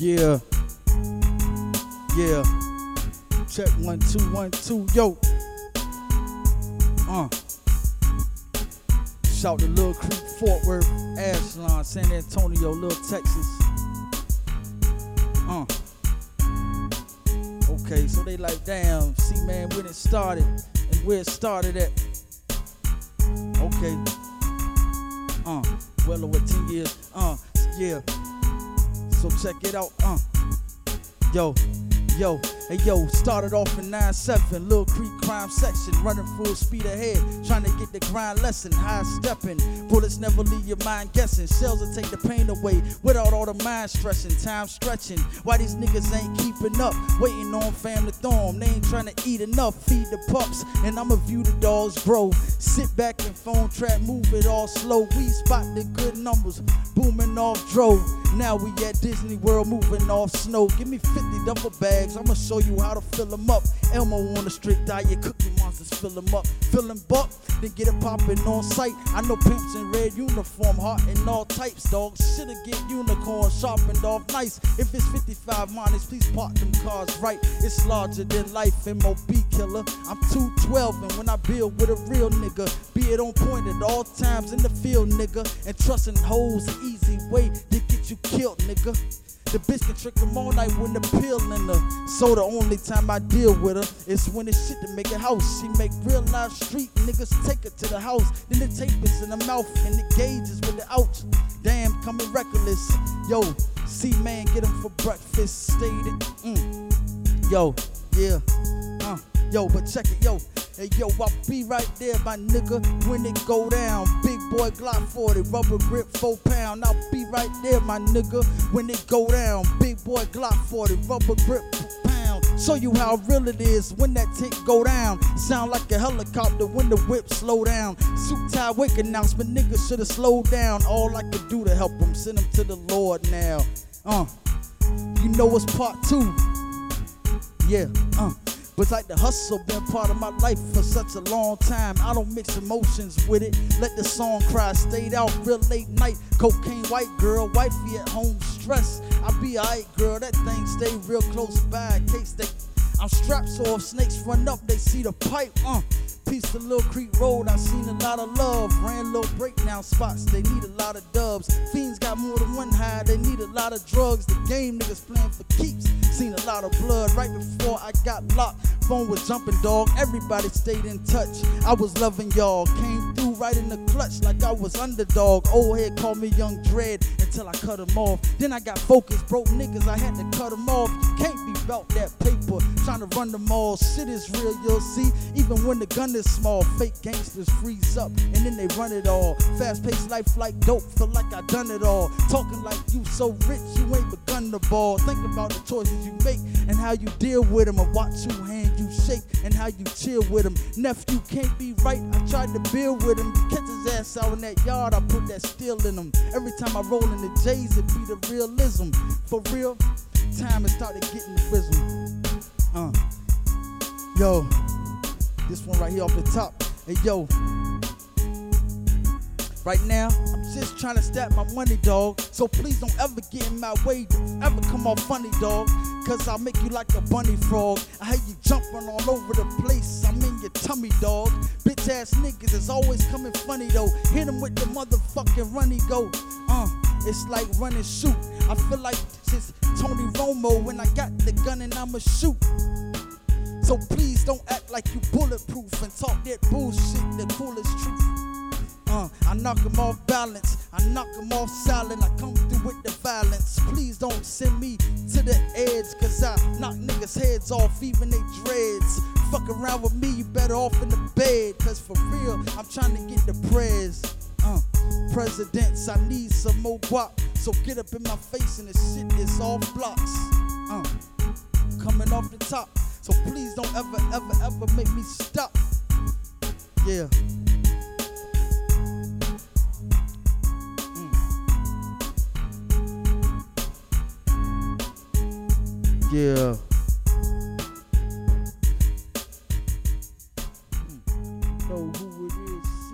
Yeah. Yeah. Check one, two, one, two. Yo. Uh. Shout to Little Creek, Fort Worth, Ashland, San Antonio, Little Texas. Uh. Okay, so they like, damn, CMAN, when it started and where it started at. Okay. Uh, well over 10 years. Uh, yeah. So check it out. Uh, yo, yo, hey yo, started off in 9-7, Little Creek crime section, running full speed ahead, trying to get the grind lesson, high stepping. Bullets never leave your mind guessing. Shells will take the pain away without all the mind stressing, time stretching. Why these niggas ain't keeping up, waiting on fam throw 'em. They ain't trying to eat enough, feed the pups, and I'ma view the dogs grow. Sit back and phone trap, move it all slow. We spot the good numbers, booming off drove. Now we at Disney World, moving off snow. Give me 50 duffel bags, I'ma show you how to fill them up. Elmo on a strict diet, cookie monsters fill them up. Fill them buck, then get it poppin' on sight. I know pimps in red uniform, heart in all types, dog. Shoulda get unicorn sharpened off nice. If it's 55 minus, please park them cars right. It's larger than life, and MOB killer. I'm 212, and when I build with a real nigga, be it on point at all times in the field, nigga. And trusting hoes easy way to get you killed, nigga. The bitch can trick them all night when the pill in her. So the only time I deal with her is when it's shit to make a house. She make real life street niggas take her to the house. Then the tape is in the mouth and the gauge is with the ouch. Damn, coming reckless. Yo, CMAN, get him for breakfast. Stated. Mm. Yo, yeah. Uh, yo, but check it, yo. Hey, yo, I'll be right there, my nigga, when it go down. Big boy Glock 40, rubber grip, 4 pound. I'll be right there, my nigga, when it go down. Big boy Glock 40, rubber grip, pound. Show you how real it is when that tick go down. Sound like a helicopter when the whip slow down. Suit tie wake announcement, nigga shoulda slowed down. All I could do to help them, send them to the Lord now. Uh, you know it's part two. Yeah, uh. But like the hustle been part of my life for such a long time. I don't mix emotions with it. Let the song cry, stayed out real late night. Cocaine white girl, wifey at home stress. I be alright, girl. That thing stay real close by case they. I'm strapped so if snakes run up, they see the pipe. Uh, piece of Little Creek Road, I seen a lot of love. Ran little breakdown spots, they need a lot of dubs. Fiends got more than one high, they need a lot of drugs. The game niggas playing for keeps. Seen a lot of blood right before I got locked. Phone was jumping, dog. Everybody stayed in touch. I was loving y'all. Came through right in the clutch like I was underdog. Old head called me Young Dread until I cut him off. Then I got focused, broke niggas. I had to cut them off. Can't be about that paper. Trying to run them all. Shit is real, you'll see. Even when the gun is small, fake gangsters freeze up and then they run it all. Fast paced life like dope. Feel like I done it all. Talking like you so rich, you ain't begun the ball. Think about the choices you make and how you deal with them. And watch you hand you shake and how you chill with him. Nephew can't be right. I tried to build with him. Catch his ass out in that yard. I put that steel in him. Every time I roll in the J's, it be the realism. For real, time has started getting wisdom. Uh, yo, this one right here off the top. Hey, yo. Right now, I'm just trying to stack my money, dog. So please don't ever get in my way. Don't ever come off funny, dog. Cause I'll make you like a bunny frog. I hear you jumping all over the place. I'm in your tummy, dog. Bitch ass niggas is always coming funny, though. Hit them with the motherfucking runny go. Uh, it's like run and shoot. I feel like is Tony Romo when I got the gun and I'ma shoot. So please don't act like you bulletproof and talk that bullshit, the coolest truth. Uh, I knock him off balance. I knock him off silent. I come through with the violence. Please don't send me to the edge, cause I knock niggas' heads off, even they dreads. Fuck around with me, you better off in the bed, cause for real, I'm trying to get the prayers. Presidents, I need some more guap. So get up in my face and the shit is all blocks. Uh, coming off the top. So please don't ever, ever, ever make me stop. Yeah. Mm. Yeah. Mm. Know who it is.